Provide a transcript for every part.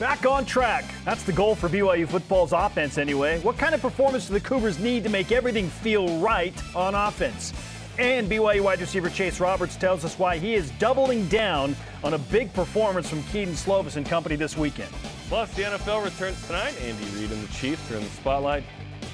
Back on track. That's the goal for BYU football's offense, anyway. What kind of performance do the Cougars need to make everything feel right on offense? And BYU wide receiver Chase Roberts tells us why he is doubling down on a big performance from Kedon Slovis and company this weekend. Plus, the NFL returns tonight. Andy Reid and the Chiefs are in the spotlight.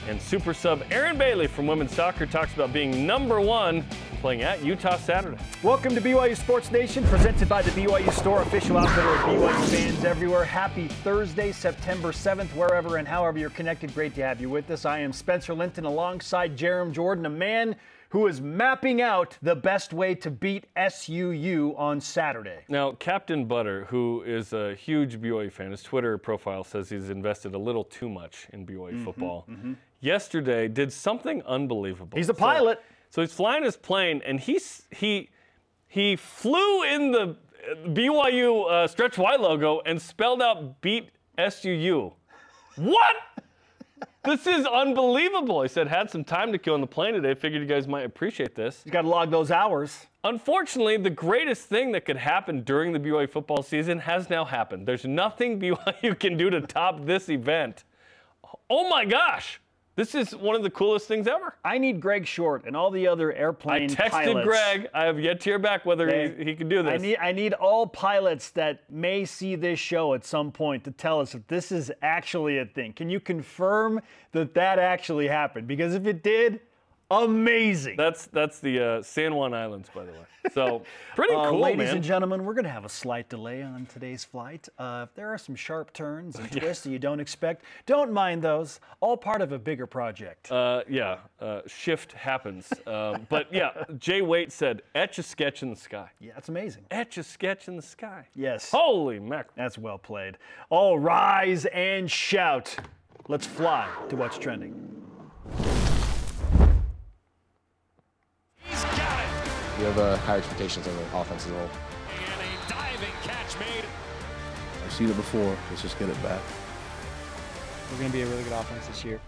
And super sub Erin Bailey from women's soccer talks about being number one playing at Utah Saturday. Welcome to BYU Sports Nation, presented by the BYU Store, official outfitter of BYU fans everywhere. Happy Thursday, September 7th, wherever and however you're connected. Great to have you with us. I am Spencer Linton alongside Jarom Jordan, a man who is mapping out the best way to beat SUU on Saturday. Now, Captain Butter, who is a huge BYU fan, his Twitter profile says he's invested a little too much in BYU mm-hmm, football. Mm-hmm. Yesterday, did something unbelievable. He's a pilot. So, so he's flying his plane, and he's, he he flew in the BYU uh, stretch Y logo and spelled out "beat SUU." What? this is unbelievable. He said, had some time to kill on the plane today. Figured you guys might appreciate this. You got to log those hours. Unfortunately, the greatest thing that could happen during the BYU football season has now happened. There's nothing BYU can do to top this event. Oh my gosh. This is one of the coolest things ever. I need Greg Short and all the other airplane pilots. I texted pilots. Greg. I have yet to hear back whether he, he can do this. I need, I need all pilots that may see this show at some point to tell us if this is actually a thing. Can you confirm that that actually happened? Because if it did, amazing. That's that's the uh, San Juan Islands, by the way. So pretty uh, cool, ladies man. and gentlemen. We're going to have a slight delay on today's flight. Uh, if there are some sharp turns and twists that you don't expect, don't mind those. All part of a bigger project. Uh, yeah, uh, shift happens. Um, but yeah, Jay Waite said, "Etch a sketch in the sky." Yeah, that's amazing. Etch a sketch in the sky. Yes. Holy mackerel. That's well played. All rise and shout. Let's fly to what's trending. We have uh, high expectations of the offense as a whole. And a diving catch made. I've seen it before. Let's just get it back. We're going to be a really good offense this year.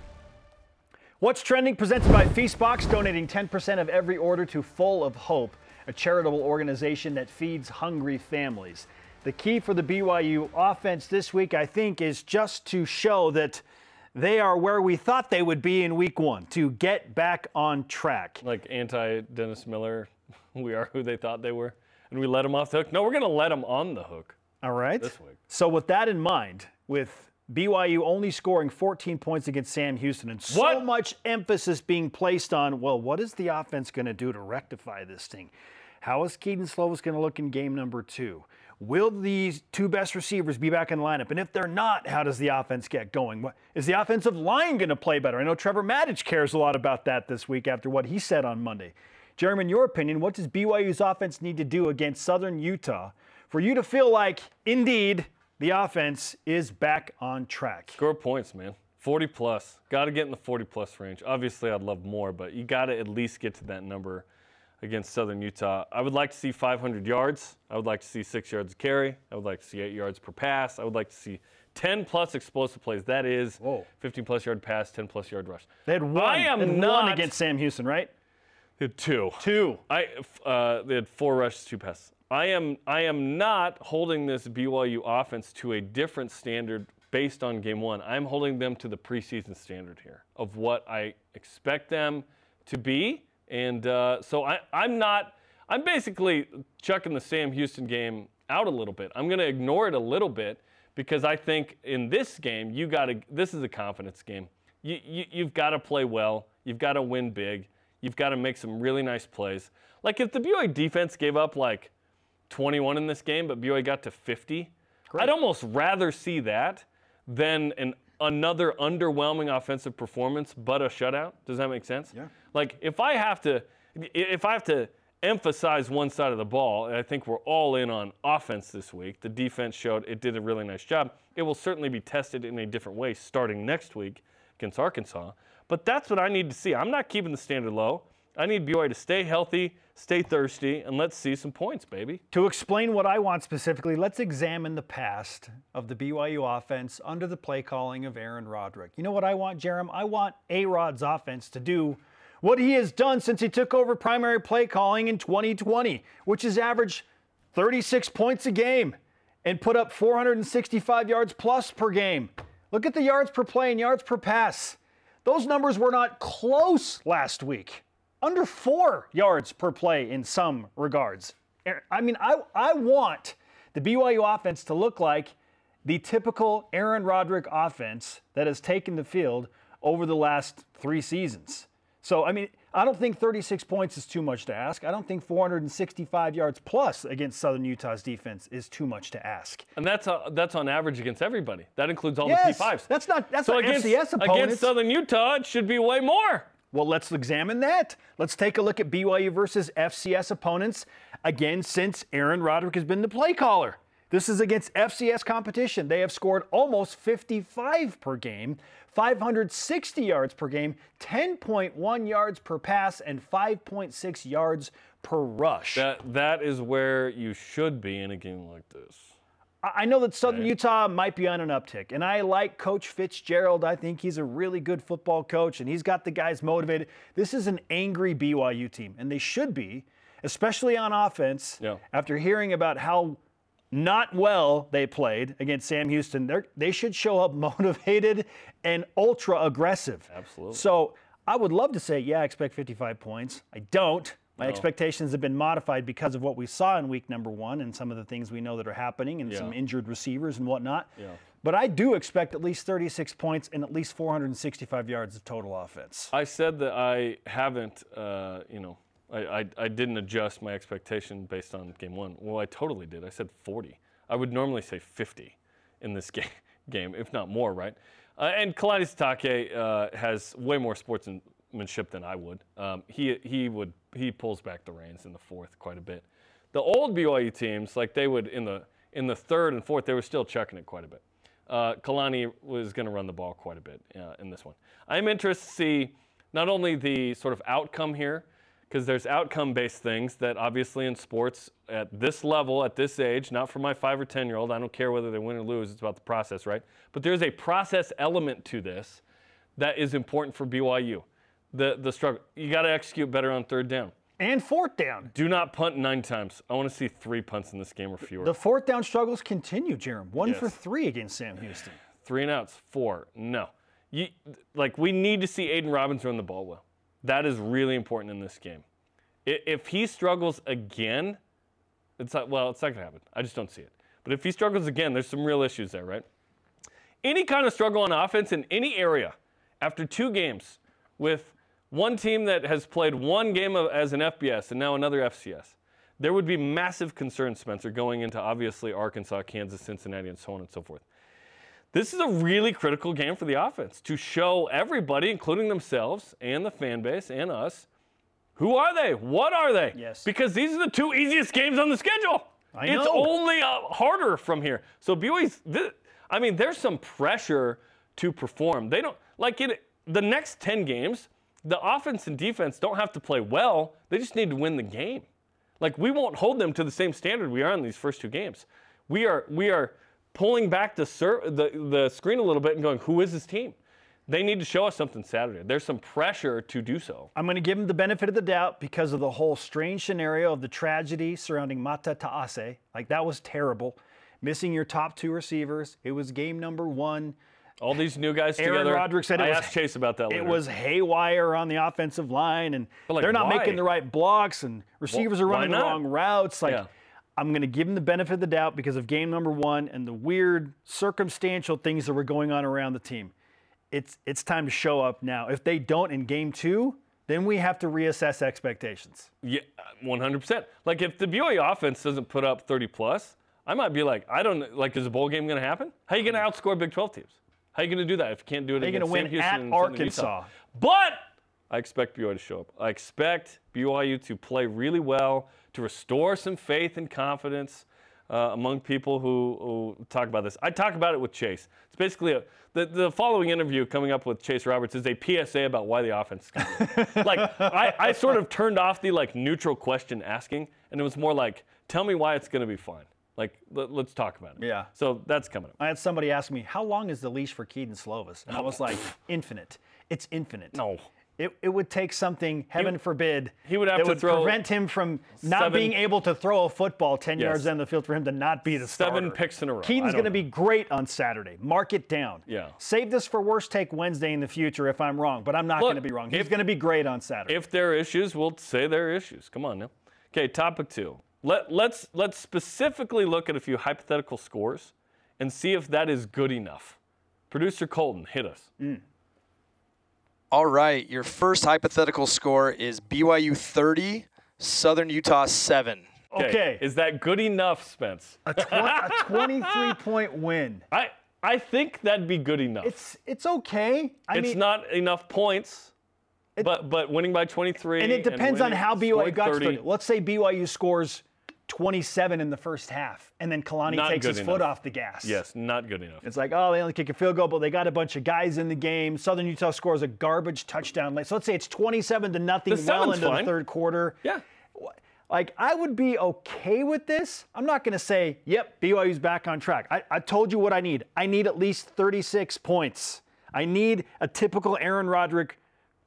What's trending? Presented by Feastbox, donating 10% of every order to Full of Hope, a charitable organization that feeds hungry families. The key for the BYU offense this week, I think, is just to show that they are where we thought they would be in week one to get back on track. Like anti Dennis Miller we are who they thought they were, and we let them off the hook. No, we're going to let them on the hook. All right. This week. So with that in mind, with BYU only scoring 14 points against Sam Houston, and so what? much emphasis being placed on, well, what is the offense going to do to rectify this thing? How is Kedon Slovis going to look in game number two? Will these two best receivers be back in the lineup? And if they're not, how does the offense get going? What, is the offensive line going to play better? I know Trevor Matich cares a lot about that this week after what he said on Monday. Jeremy, in your opinion, what does BYU's offense need to do against Southern Utah for you to feel like, indeed, the offense is back on track? Score points, man. 40 plus. Got to get in the 40 plus range. Obviously, I'd love more, but you got to at least get to that number against Southern Utah. I would like to see 500 yards. I would like to see six yards of carry. I would like to see eight yards per pass. I would like to see 10 plus explosive plays. That is Whoa. 15 plus yard pass, 10 plus yard rush. They had one, I am not, one against Sam Houston, right? Two. Two. I uh, they had four rushes, two passes. I am I am not holding this BYU offense to a different standard based on game one. I'm holding them to the preseason standard here of what I expect them to be, and uh, so I, I'm not. I'm basically chucking the Sam Houston game out a little bit. I'm going to ignore it a little bit because I think in this game you got to. This is a confidence game. You, you you've got to play well. You've got to win big. You've got to make some really nice plays. Like if the BYU defense gave up like 21 in this game, but BYU got to 50, Great. I'd almost rather see that than an another underwhelming offensive performance but a shutout. Does that make sense? Yeah. Like if I have to if I have to emphasize one side of the ball, and I think we're all in on offense this week. The defense showed it did a really nice job. It will certainly be tested in a different way starting next week against Arkansas. But that's what I need to see. I'm not keeping the standard low. I need BYU to stay healthy, stay thirsty, and let's see some points, baby. To explain what I want specifically, let's examine the past of the BYU offense under the play calling of Aaron Roderick. You know what I want, Jarom? I want A Rod's offense to do what he has done since he took over primary play calling in 2020, which is average 36 points a game and put up 465 yards plus per game. Look at the yards per play and yards per pass. Those numbers were not close last week. Under four yards per play in some regards. Er, I mean, I, I want the BYU offense to look like the typical Aaron Roderick offense that has taken the field over the last three seasons. So, I mean, I don't think 36 points is too much to ask. I don't think 465 yards plus against Southern Utah's defense is too much to ask. And that's uh, that's on average against everybody. That includes all Yes, the P5s. that's not- that's so not against, FCS opponents. Against Southern Utah, it should be way more. Well, let's examine that. Let's take a look at BYU versus FCS opponents again since Aaron Roderick has been the play caller. This is against FCS competition. They have scored almost 55 per game, 560 yards per game, 10.1 yards per pass, and 5.6 yards per rush. That that is where you should be in a game like this. I know that Southern Utah might be on an uptick, and I like Coach Fitzgerald. I think he's a really good football coach, and he's got the guys motivated. This is an angry BYU team, and they should be, especially on offense. Yeah. After hearing about how not well they played against Sam Houston, they're, they should show up motivated and ultra aggressive. Absolutely. So I would love to say, yeah, I expect 55 points. I don't. My expectations have been modified because of what we saw in week number one and some of the things we know that are happening and Yeah. some injured receivers and whatnot. Yeah. But I do expect at least 36 points and at least 465 yards of total offense. I said that I haven't, uh, you know, I, I, I didn't adjust my expectation based on game one. Well, I totally did. I said 40. I would normally say 50 in this game, game if not more, right? Uh, and Kalani Sitake uh, has way more sportsmanship than I would. Um, he, he would he pulls back the reins in the fourth quite a bit. The old BYU teams, like they would in the in the third and fourth, they were still checking it quite a bit. Uh, Kalani was going to run the ball quite a bit uh, in this one. I'm interested to see not only the sort of outcome here, because there's outcome based things that obviously in sports at this level, at this age, not for my five or 10 year old, I don't care whether they win or lose, it's about the process, right? But there's a process element to this that is important for BYU. The, the struggle, you got to execute better on third down. And fourth down. Do not punt nine times. I want to see three punts in this game or fewer. The fourth down struggles continue, Jerem. One for three against Sam Houston. Three and outs, four. No. You, like, we need to see Aidan Robbins run the ball well. That is really important in this game. If he struggles again, it's not, well, it's not to happen. I just don't see it. But if he struggles again, there's some real issues there, right? Any kind of struggle on offense in any area after two games with one team that has played one game of, as an FBS and now another FCS, there would be massive concern, Spencer, going into obviously Arkansas, Kansas, Cincinnati, and so on and so forth. This is a really critical game for the offense to show everybody, including themselves and the fan base and us, who are they? What are they? Yes. Because these are the two easiest games on the schedule. I know. It's only uh, harder from here. So BYU's, th- I mean, there's some pressure to perform. They don't like it. The next 10 games, the offense and defense don't have to play well. They just need to win the game. Like we won't hold them to the same standard we are in these first two games. We are we are pulling back the ser- the the screen a little bit and going, who is this team? They need to show us something Saturday. There's some pressure to do so. I'm going to give him the benefit of the doubt because of the whole strange scenario of the tragedy surrounding Mata Taase. Like, that was terrible. Missing your top two receivers. It was game number one. All these new guys Aaron together. Roderick said it I was- asked Chase about that later. It was haywire on the offensive line, and like, they're not why? making the right blocks, and receivers are running the wrong routes. Like, Yeah. I'm going to give him the benefit of the doubt because of game number one and the weird circumstantial things that were going on around the team. It's it's time to show up now. If they don't in game two, then we have to reassess expectations. Yeah, 100%. Like if the BYU offense doesn't put up 30 plus, I might be like, I don't like, is a bowl game going to happen? How are you going to outscore Big 12 teams? How are you going to do that if you can't do it They're against going to win Houston at and Arkansas. But I expect BYU to show up. I expect BYU to play really well, to restore some faith and confidence uh, among people who, who talk about this. I talk about it with Chase. It's basically a, the, the following interview coming up with Chase Roberts is a PSA about why the offense is Like, I, I sort of turned off the like neutral question asking, and it was more like, tell me why it's going to be fine. Like, let, let's talk about it. Yeah. So that's coming up. I had somebody ask me, "How long is the leash for Kedon Slovis?" And I was like, "Infinite. It's infinite." No. It, it would take something, heaven forbid, he would have that to would throw prevent him from not seven- being able to throw a football 10 Yes. yards down the field for him to not be the starter. Seven picks in a row. Kedon's going to be great on Saturday. Mark it down. Yeah. Save this for worst take Wednesday in the future if I'm wrong, but I'm not going to be wrong. He's going to be great on Saturday. If there are issues, we'll say there are issues. Come on now. Okay, topic two. Let, let's let's specifically look at a few hypothetical scores and see if that is good enough. Producer Colton, hit us. Mm. All right, your first hypothetical score is BYU 30, Southern Utah 7. okay. Is that good enough, Spence? a, tw- a 23 point win. I I think that'd be good enough. It's it's okay. I it's mean, not enough points, but but winning by 23. and it depends on winning- how BYU scoring got to 30, 30. Let's say BYU scores 27 in the first half, and then Kalani Not takes his foot off the gas. Yes, not good enough. It's like, oh, they only kick a field goal, but they got a bunch of guys in the game. Southern Utah scores a garbage touchdown late. So let's say it's 27 to nothing The well into fine. the third quarter. Yeah. Like, I would be okay with this. I'm not going to say, yep, BYU's back on track. I, I told you what I need. I need at least 36 points. I need a typical Aaron Roderick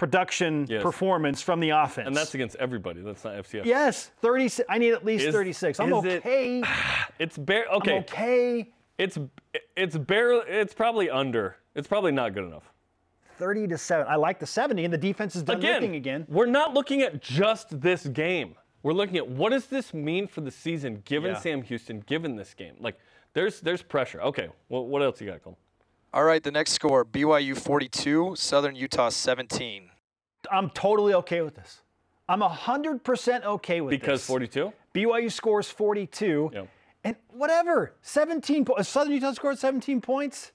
production Yes. performance from the offense. And that's against everybody. That's not FCS. yes, 36. I need at least Is- 36. I'm is it- okay. It's bare. I'm Okay. okay. It's it's bare. It's probably under. It's probably not good enough. 30 to 7. I like the 70, and the defense is done Again, looking again. we're not looking at just this game. We're looking at what does this mean for the season, given Yeah. Sam Houston, given this game. Like, there's there's pressure. Okay. Well, what else you got, Cole? All right, the next score BYU 42, Southern Utah 17. I'm totally okay with this. I'm 100% okay with this. Because 42. BYU scores 42. Yep. And whatever, 17 points. Southern Utah scored 17 points.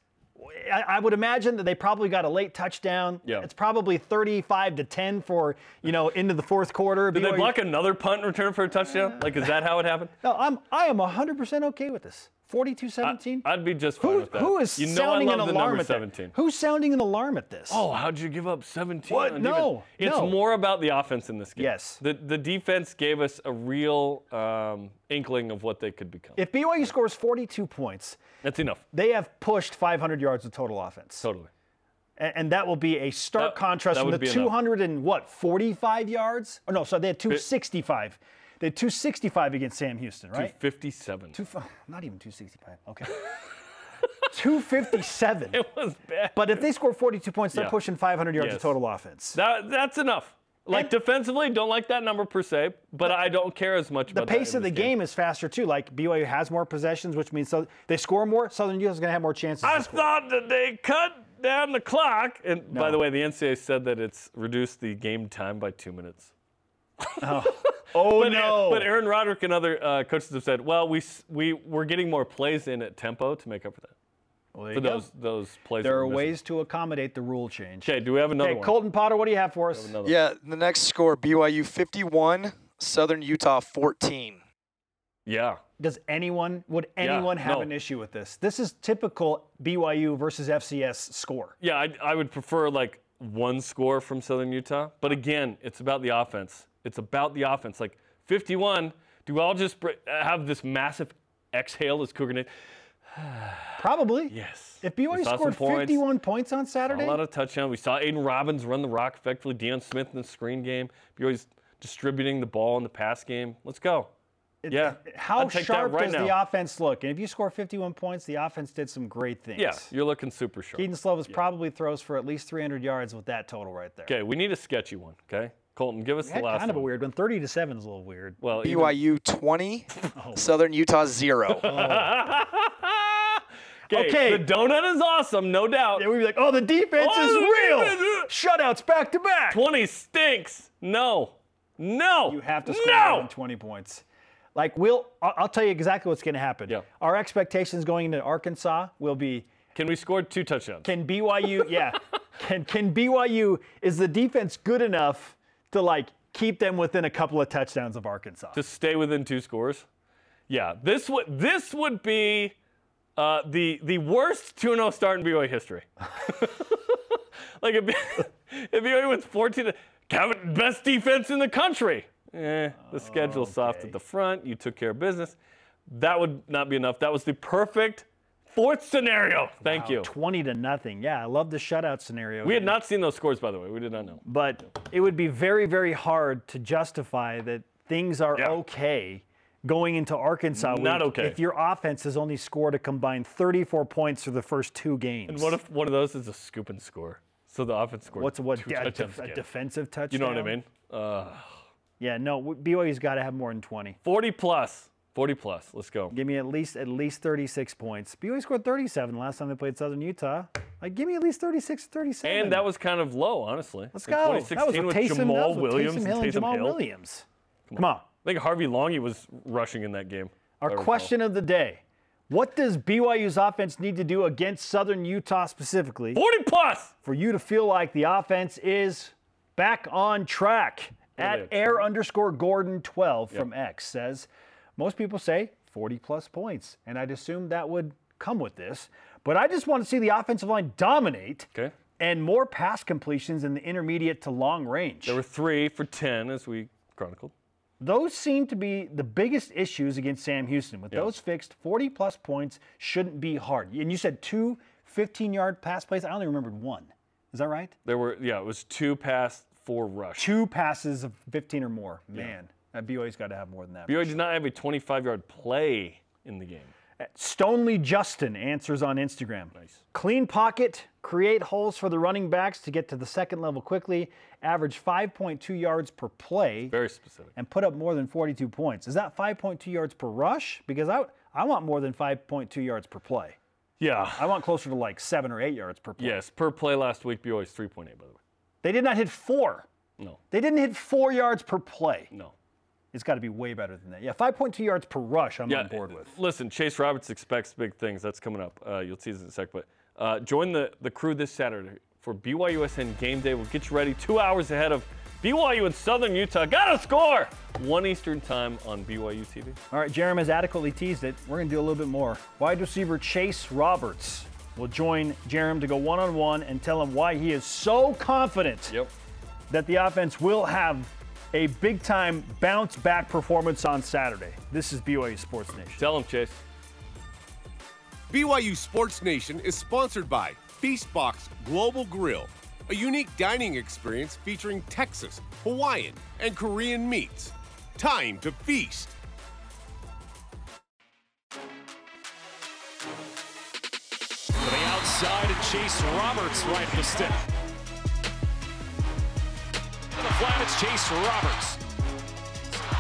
I, I would imagine that they probably got a late touchdown. Yeah. It's probably 35 to 10 for, you know, into the fourth quarter. Did they block another punt return for a touchdown? Like, is that how it happened? No, I'm I am 100% okay with this. 42-17. I'd be just fine Who, with that. who is you know sounding an alarm at 17. that? Who's sounding an alarm at this? Oh, how'd you give up 17? What? No? It's no. more about the offense in this game. Yes. The the defense gave us a real um, inkling of what they could become. If BYU scores 42 points, That's enough. they have pushed 500 yards of total offense. Totally. And, and that will be a stark That- contrast that from the would be enough. 200 and what, 45 yards? Oh no, so they had 265. They had 265 against Sam Houston, right? 257. Two, not even 265. Okay. 257. It was bad. But if they score 42 points, they're Yeah. pushing 500 yards Yes. of total offense. That, that's enough. Like And- defensively, don't like that number per se, but I don't care as much the pace of the this game is faster too. Like BYU has more possessions, which means so they score more. Southern Utah's going to have more chances. I thought that they cut down the clock. And by the way, the NCAA said that it's reduced the game time by two minutes. Oh But, no! but Aaron Roderick and other uh, coaches have said, well, we we we're getting more plays in at tempo to make up for that. Well, there For you go. those those plays. There we're ways to accommodate the rule change. Okay, do we have another Okay, one? Colton Potter, what do you have for us? Another Yeah, the next score BYU 51, Southern Utah 14. Yeah. Does anyone would anyone have no. an issue with this? This is typical BYU versus FCS score. Yeah, I, I would prefer like one score from Southern Utah. But again, it's about the offense. It's about the offense. Like 51, do we all just br- have this massive exhale as Cougar Nation? Probably. Yes. If BYU scored points. 51 points on Saturday, A lot of touchdown. We saw Aidan Robbins run the rock effectively. Deion Smith in the screen game. BYU's distributing the ball in the pass game. Let's go. it- yeah, how I'd take that sharp right does now. the offense look? And if you score 51 points, the offense did some great things. Yeah, you're looking super sharp. Kedon Slovis probably throws for at least 300 yards with that total right there. Okay, we need a sketchy one. Okay, Colton, give us We the had last kind of a weird one. 30 to 7 is a little weird. Well, even- BYU 20, Southern Utah 0. okay, Okay. the donut is awesome, no doubt. Yeah, we'd be like, oh, the defense Oh, is the real. defense Shutouts back to back. 20 stinks. No, no. You have to score more no. than 20 points. Like we'll, I'll I'll tell you exactly what's going to happen. Yeah. Our expectations going into Arkansas will be: Can we score two touchdowns? Can BYU, yeah, can can BYU is the defense good enough to like keep them within a couple of touchdowns of Arkansas? to stay within two scores. Yeah, this would this would be uh, the the worst 2-0 start in BYU history. like if, if BYU wins 14, to- Kevin, best defense in the country. Eh, the schedule's soft at the front. You took care of business. That would not be enough. That was the perfect fourth scenario. Thank Wow, you. 20 to nothing. Yeah, I love the shutout scenario. We had not seen those scores, by the way. We did not know. but it would be very, very hard to justify that things are Yeah. okay going into Arkansas. Not week okay. If your offense has only scored a combined 34 points through the first two games. And what if one of those is a scoop and score? So the offense scored. What's what? two A, touchdowns def- a defensive touchdown. You know what I mean? Uh, Yeah, no. BYU's got to have more than 20. 40 plus. 40 plus. Let's go. Give me at least at least 36 points. BYU scored 37 last time they played Southern Utah. Like, give me at least 36, 37. And that was kind of low, honestly. Let's In go. 2016 that was with Taysom, Jamaal with Williams Taysom and Hill and Taysom Jamaal Hill. Williams. Come on. I think Harvey Langi was rushing in that game. Our if I recall. question of the day. What does BYU's offense need to do against Southern Utah specifically 40 plus. for you to feel like the offense is back on track? At air underscore Gordon 12 from X says, most people say 40 plus points. And I'd assume that would come with this. But I just want to see the offensive line dominate Okay. and more pass completions in the intermediate to long range. There were three for 10, as we chronicled. Those seem to be the biggest issues against Sam Houston. With Yeah. those fixed, 40 plus points shouldn't be hard. And you said two 15 yard pass plays. I only remembered one. Is that right? There were, yeah, it was two pass, four rush. Two passes of 15 or more. Man, Uh, that BYU's got to have more than that. BYU did not have a 25 yard play in the game. Uh, Stonely Justin answers on Instagram. Nice. Clean pocket, create holes for the running backs to get to the second level quickly, average 5.2 yards per play, Very specific. and put up more than 42 points. Is that 5.2 yards per rush? Because I, I want more than 5.2 yards per play. Yeah. I want closer to like seven or eight yards per play. Yes, per play last week, BYU is 3.8, by the way. They did not hit four. No, They didn't hit four yards per play. no. It's got to be way better than that. Yeah, 5.2 yards per rush, I'm Yeah, on board with. Listen, Chase Roberts expects big things. That's coming up. Uh, you'll see this in a sec. But uh, join the, the crew this Saturday for BYUSN Game Day. We'll get you ready two hours ahead of BYU in Southern Utah. Gotta score! 1 Eastern time on BYU TV. All right, Jeremy has adequately teased it. We're going to do a little bit more. Wide receiver Chase Roberts will join Jeremy to go one on one and tell him why he is so confident Yep. that the offense will have a big time bounce back performance on Saturday. This is BYU Sports Nation. Tell him, Chase. BYU Sports Nation is sponsored by Feastbox Global Grill, a unique dining experience featuring Texas, Hawaiian, and Korean meats. Time to feast. To the outside and Chase Roberts right at the stick. To flat, it's Chase Roberts.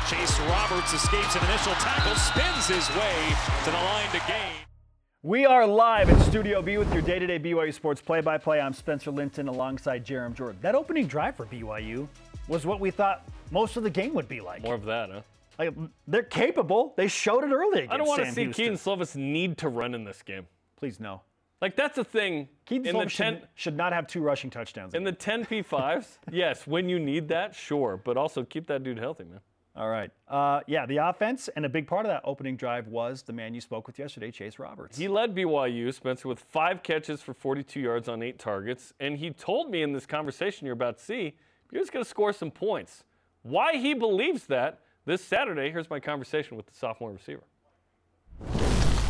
Chase Roberts escapes an initial tackle, spins his way to the line to gain. We are live in Studio B with your day to day BYU Sports play by play. I'm Spencer Linton alongside Jerem Jordan. That opening drive for BYU was what we thought most of the game would be like. More of that, huh? Like, they're capable. They showed it early against I don't want to see Houston. Kedon Slovis need to run in this game. Please no. Like, that's the thing. Kedon in the Slovis 10, should, should not have two rushing touchdowns. in the 10 P5s, yes, when you need that, sure. But also keep that dude healthy, man. All right. Uh, yeah, the offense, and a big part of that opening drive was the man you spoke with yesterday, Chase Roberts. He led BYU, Spencer, with five catches for 42 yards on eight targets. And he told me in this conversation you're about to see, he was going to score some points. Why he believes that this Saturday, here's my conversation with the sophomore receiver.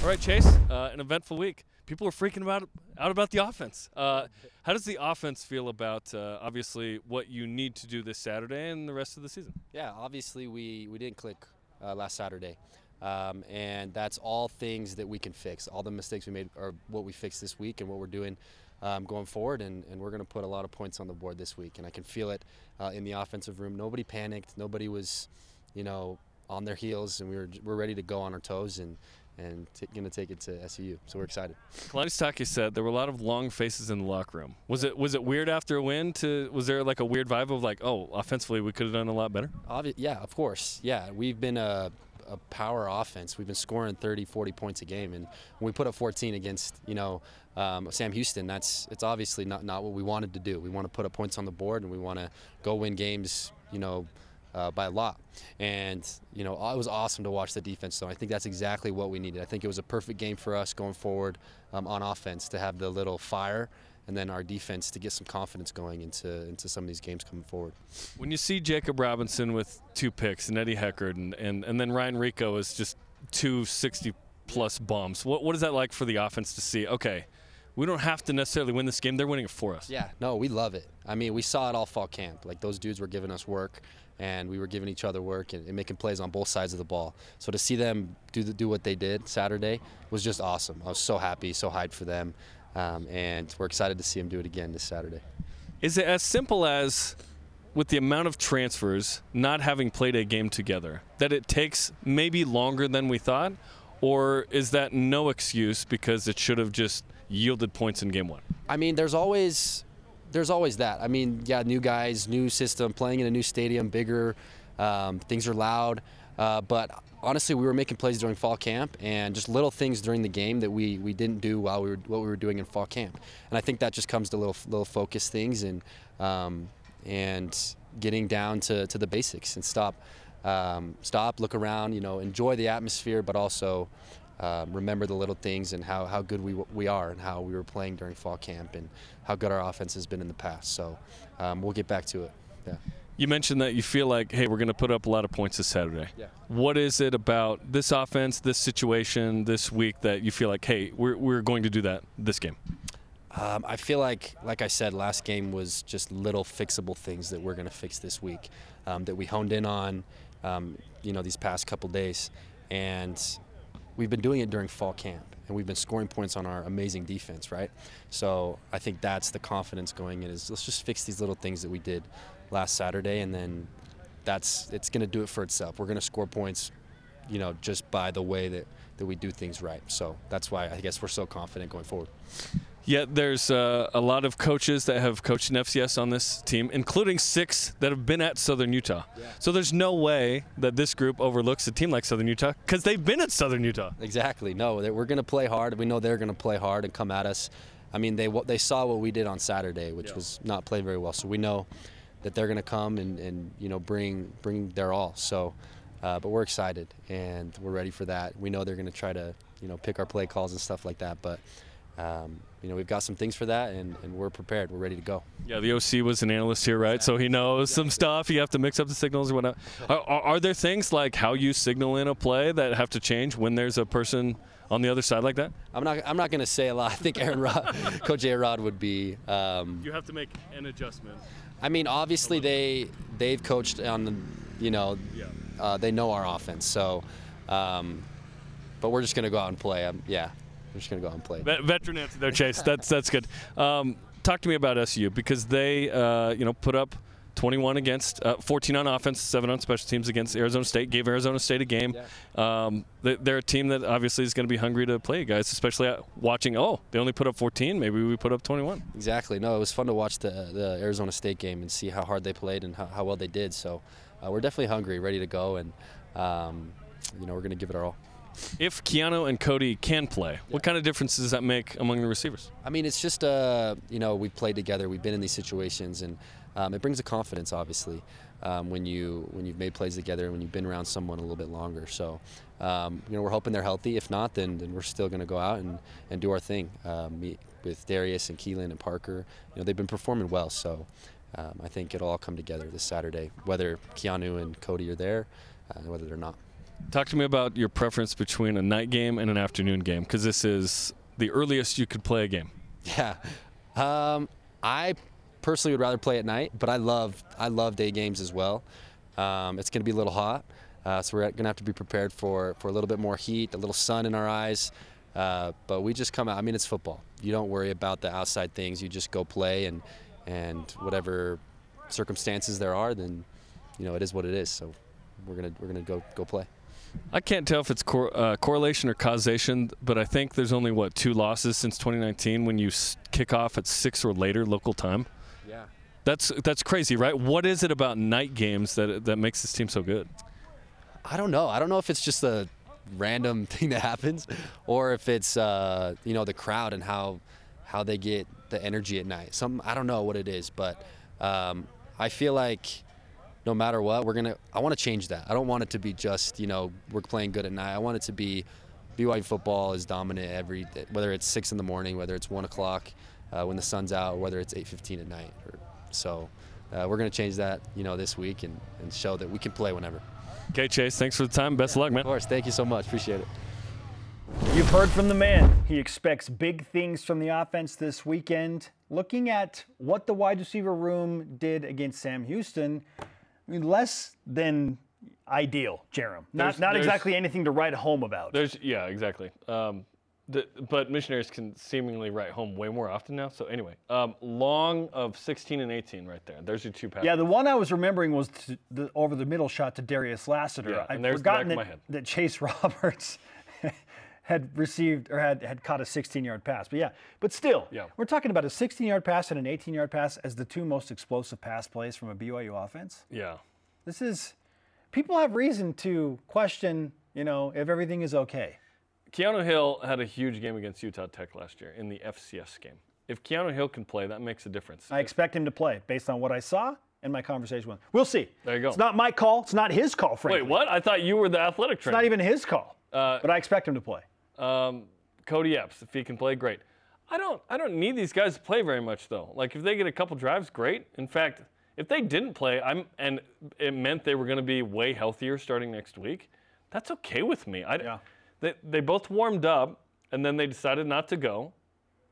All right, Chase, uh, an eventful week. People are freaking about out about the offense. Uh, how does the offense feel about uh, obviously what you need to do this Saturday and the rest of the season? Yeah, obviously we, we didn't click uh, last Saturday. Um, and that's all things that we can fix. All the mistakes we made are what we fixed this week and what we're doing um, going forward. And, and we're going to put a lot of points on the board this week. And I can feel it uh, in the offensive room. Nobody panicked. Nobody was, you know, on their heels. And we were, we're ready to go on our toes and, and t- going to take it to SEU. So we're excited. Kalani said there were a lot of long faces in the locker room. Was it was it weird after a win? To was there like a weird vibe of like, oh, offensively we could have done a lot better? Obvi- yeah, of course. Yeah, we've been a, a power offense. We've been scoring 30, 40 points a game, and when we put up 14 against you know um, Sam Houston, that's it's obviously not not what we wanted to do. We want to put up points on the board, and we want to go win games. You know. Uh, by a lot, and you know it was awesome to watch the defense. So I think that's exactly what we needed. I think it was a perfect game for us going forward um, on offense to have the little fire, and then our defense to get some confidence going into into some of these games coming forward. When you see Jakob Robinson with two picks and Eddie Heckard and, and, and then Ryan Rehkow is just two 60 plus bombs. What what is that like for the offense to see? Okay, we don't have to necessarily win this game; they're winning it for us. Yeah, no, we love it. I mean, we saw it all fall camp. Like those dudes were giving us work, and we were giving each other work and, and making plays on both sides of the ball. So to see them do the, do what they did Saturday was just awesome. I was so happy, so hyped for them, um, and we're excited to see them do it again this Saturday. Is it as simple as with the amount of transfers not having played a game together that it takes maybe longer than we thought or is that no excuse because it should have just yielded points in game 1 I mean there's always there's always that. I mean yeah new guys new system playing in a new stadium bigger um, things are loud. Uh, but honestly we were making plays during fall camp and just little things during the game that we, we didn't do while we were what we were doing in fall camp. And I think that just comes to little little focus things and um, and getting down to, to the basics and stop um, stop look around you know enjoy the atmosphere but also um, remember the little things and how, how good we, we are and how we were playing during fall camp and how good our offense has been in the past so um, we'll get back to it yeah you mentioned that you feel like, hey, we're going to put up a lot of points this Saturday. Yeah. What is it about this offense, this situation, this week that you feel like, hey, we're, we're going to do that this game? Um, I feel like, like I said, last game was just little fixable things that we're going to fix this week um, that we honed in on, um, you know, these past couple days, and we've been doing it during fall camp, and we've been scoring points on our amazing defense, right? So I think that's the confidence going in is let's just fix these little things that we did last Saturday, and then that's it's going to do it for itself. We're going to score points, you know, just by the way that that we do things right. So that's why I guess we're so confident going forward. Yet there's uh, a lot of coaches that have coached in FCS on this team, including six that have been at Southern Utah. Yeah. So there's no way that this group overlooks a team like Southern Utah because they've been at Southern Utah. Exactly. No, we're going to play hard. We know they're going to play hard and come at us. I mean, they they saw what we did on Saturday, which Yeah. was not play very well. So we know that they're going to come and, and you know bring bring their all. So, uh, but we're excited and we're ready for that. We know they're going to try to you know pick our play calls and stuff like that. But um, you know we've got some things for that and, and we're prepared. We're ready to go. Yeah, the OC was an analyst here, right? So he knows some stuff. You have to mix up the signals or whatnot. Are, are, are there things like how you signal in a play that have to change when there's a person on the other side like that? I'm not I'm not going to say a lot. I think Aaron Rod, Coach A. Rod would be. Um, You have to make an adjustment. I mean, obviously they they've coached on the, you know, Yeah. uh, they know our offense. So, um, but we're just gonna go out and play. Um, yeah, we're just gonna go out and play. Vet- veteran answer there, Chase. That's that's good. Um, talk to me about SU because they, uh, you know, put up 21 against, uh, 14 on offense, seven on special teams against Arizona State. Gave Arizona State a game. Um, they, they're a team that obviously is going to be hungry to play guys, especially watching. Oh, they only put up 14. Maybe we put up 21. Exactly. No, it was fun to watch the the Arizona State game and see how hard they played and how, how well they did. So, uh, we're definitely hungry, ready to go, and um, you know we're gonna give it our all. If Keanu and Kody can play, what kind of difference does that make among the receivers? I mean, it's just uh, you know we've played together, we've been in these situations, and um, it brings a confidence, obviously, um, when you when you've made plays together, and when you've been around someone a little bit longer. So, um, you know, we're hoping they're healthy. If not, then, then we're still going to go out and, and do our thing. Um, meet with Darius and Keelan and Parker, you know, they've been performing well. So, um, I think it'll all come together this Saturday, whether Keanu and Kody are there, uh, and whether they're not. Talk to me about your preference between a night game and an afternoon game because this is the earliest you could play a game. Yeah, um, I personally would rather play at night, but I love I love day games as well. Um, it's going to be a little hot, uh, so we're going to have to be prepared for for a little bit more heat, a little sun in our eyes. Uh, but we just come out. I mean, it's football. You don't worry about the outside things. You just go play, and and whatever circumstances there are, then you know it is what it is. So we're gonna we're gonna go go play. I can't tell if it's cor- uh, correlation or causation, but I think there's only what two losses since 2019 when you s- kick off at six or later local time. Yeah. That's that's crazy, right? What is it about night games that that makes this team so good? I don't know. I don't know if it's just a random thing that happens, or if it's uh, you know the crowd and how how they get the energy at night. Some I don't know what it is, but um, I feel like no matter what, we're gonna. I want to change that. I don't want it to be just you know we're playing good at night. I want it to be BYU football is dominant every whether it's six in the morning, whether it's one o'clock uh, when the sun's out, or whether it's eight fifteen at night. Or, so uh, we're gonna change that you know this week and, and show that we can play whenever. Okay, Chase, thanks for the time. Best of luck, man. Of course. Thank you so much. Appreciate it. You've heard from the man. He expects big things from the offense this weekend. Looking at what the wide receiver room did against Sam Houston, I mean, less than ideal, Jerem. Not, There's- not there's- exactly anything to write home about. There's yeah, exactly. Um, the, but missionaries can seemingly write home way more often now. So anyway, um, long of 16 and 18 right there. There's your two passes. Yeah, the one I was remembering was the, over the middle shot to Darius Lassiter. Yeah, I'd and there's the back forgotten that, that Chase Roberts had received or had, had caught a 16-yard pass. But yeah, but still, Yeah. we're talking about a 16-yard pass and an 18-yard pass as the two most explosive pass plays from a BYU offense. yeah. This is people have reason to question, you know, if everything is okay. Keanu Hill had a huge game against Utah Tech last year in the FCS game. If Keanu Hill can play, that makes a difference. I expect him to play based on what I saw and my conversation with him. We'll see. There you go. It's not my call. It's not his call, frankly. Wait, what? I thought you were the athletic It's trainer. not even his call. Uh, but I expect him to play. Um, Kody Epps, if he can play, great. I don't, I don't need these guys to play very much though. Like if they get a couple drives, great. In fact, if they didn't play, I'm, and it meant they were going to be way healthier starting next week. That's okay with me. I, Yeah. they, they both warmed up, and then they decided not to go,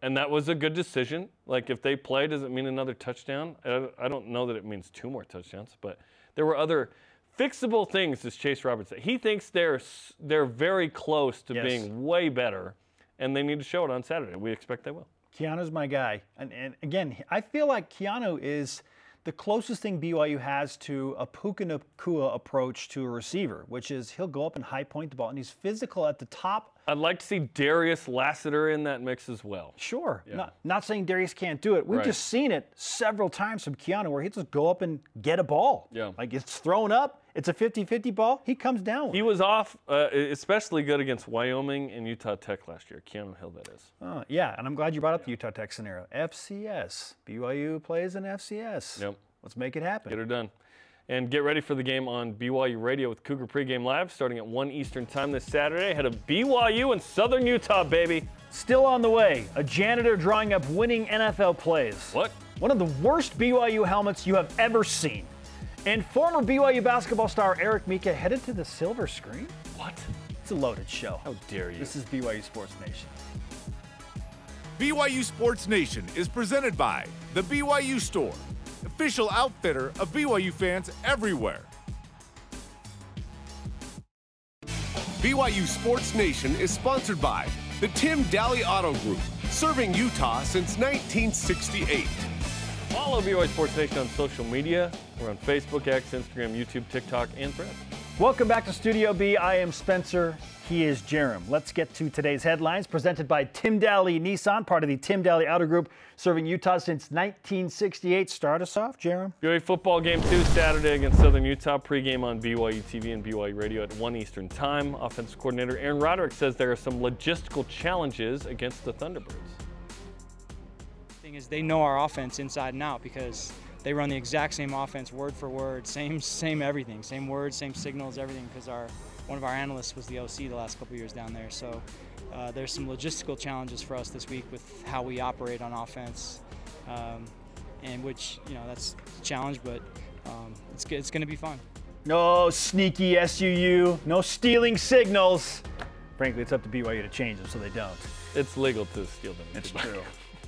and that was a good decision. Like if they play, does it mean another touchdown? I, I don't know that it means two more touchdowns, but there were other fixable things, as Chase Roberts said. He thinks they're they're very close to Yes. being way better, and they need to show it on Saturday. We expect they will. Keanu's my guy. And, and again, I feel like Keanu is the closest thing BYU has to a Puka Nacua approach to a receiver, which is he'll go up and high point the ball, and he's physical at the top. I'd like to see Darius Lassiter in that mix as well. Sure. Not, not saying Darius can't do it. We've Right. just seen it several times from Keanu where he just go up and get a ball. Yeah. Like it's thrown up, it's a 50 50 ball, he comes down. He it. was off, uh, especially good against Wyoming and Utah Tech last year. Keanu Hill, that is. Uh, yeah, and I'm glad you brought up the Utah Tech scenario. FCS. BYU plays in FCS. Yep. Let's make it happen. Get her done. And get ready for the game on BYU Radio with Cougar Pregame Live starting at 1 Eastern Time this Saturday ahead of BYU and Southern Utah, baby. Still on the way, a janitor drawing up winning NFL plays. What? One of the worst BYU helmets you have ever seen. And former BYU basketball star Eric Mika headed to the silver screen? What? It's a loaded show. How dare you? This is BYU Sports Nation. BYU Sports Nation is presented by The BYU Store, official outfitter of BYU fans everywhere. BYU Sports Nation is sponsored by the Tim Dahle Auto Group, serving Utah since 1968. Follow BYU Sports Nation on social media. We're on Facebook, X, Instagram, YouTube, TikTok, and Threads. Welcome back to Studio B. I am Spencer. He is Jerem. Let's get to today's headlines presented by Tim Dahle Nissan, part of the Tim Dahle Auto Group, serving Utah since 1968. Start us off, Jerem. BYU football game two Saturday against Southern Utah. Pregame on BYU TV and BYU Radio at 1 Eastern Time. Offensive coordinator Aaron Roderick says there are some logistical challenges against the Thunderbirds. thing is they know our offense inside and out because they run the exact same offense word for word, same same everything, same words, same signals, everything. Because our one of our analysts was the OC the last couple years down there, so uh, there's some logistical challenges for us this week with how we operate on offense, um, and which you know that's a challenge, but um, it's it's going to be fun. No sneaky SUU, no stealing signals. Frankly, it's up to BYU to change them so they don't. It's legal to steal them. It's true.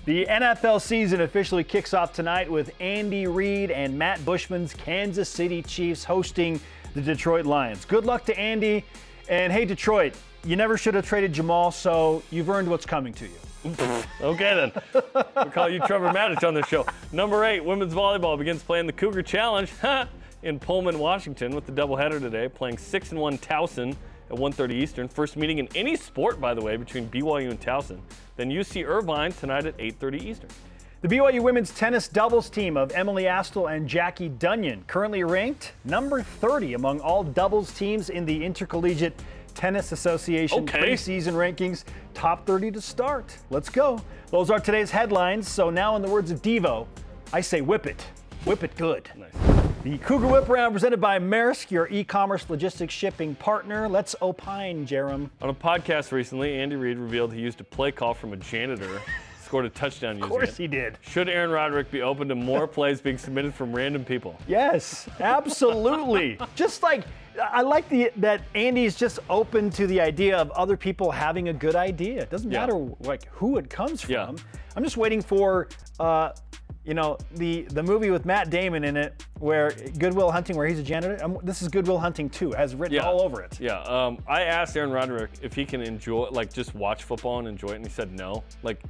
The NFL season officially kicks off tonight with Andy Reid and Matt Bushman's Kansas City Chiefs hosting the Detroit Lions. Good luck to Andy. And hey, Detroit, you never should have traded Jamaal, so you've earned what's coming to you. Okay then. we'll call you Trevor Matich on this show. Number eight, women's volleyball begins playing the Cougar Challenge in Pullman, Washington, with the doubleheader today, playing six and one Towson at 1:30 Eastern. First meeting in any sport, by the way, between BYU and Towson. Then UC Irvine tonight at 8:30 Eastern. The BYU women's tennis doubles team of Emily Astle and Jackie Dunyan, currently ranked number 30 among all doubles teams in the Intercollegiate Tennis Association Okay. preseason rankings. Top 30 to start. Let's go. Those are today's headlines. So now, in the words of Devo, I say whip it. Whip it good. Nice. The Cougar Whip Round presented by Maersk, your e-commerce logistics shipping partner. Let's opine, Jerem. On a podcast recently, Andy Reid revealed he used a play call from a janitor scored a touchdown Of using course it. he did. Should Aaron Roderick be open to more plays being submitted from random people? Yes, absolutely. just like I like the that Andy's just open to the idea of other people having a good idea. It doesn't Yeah. matter like who it comes from. Yeah. I'm just waiting for uh, you know the the movie with Matt Damon in it where Goodwill Hunting where he's a janitor. Um this is Goodwill Hunting too. Has written Yeah. all over it. Yeah. Um, I asked Aaron Roderick if he can enjoy, like, just watch football and enjoy it, and he said no. Like,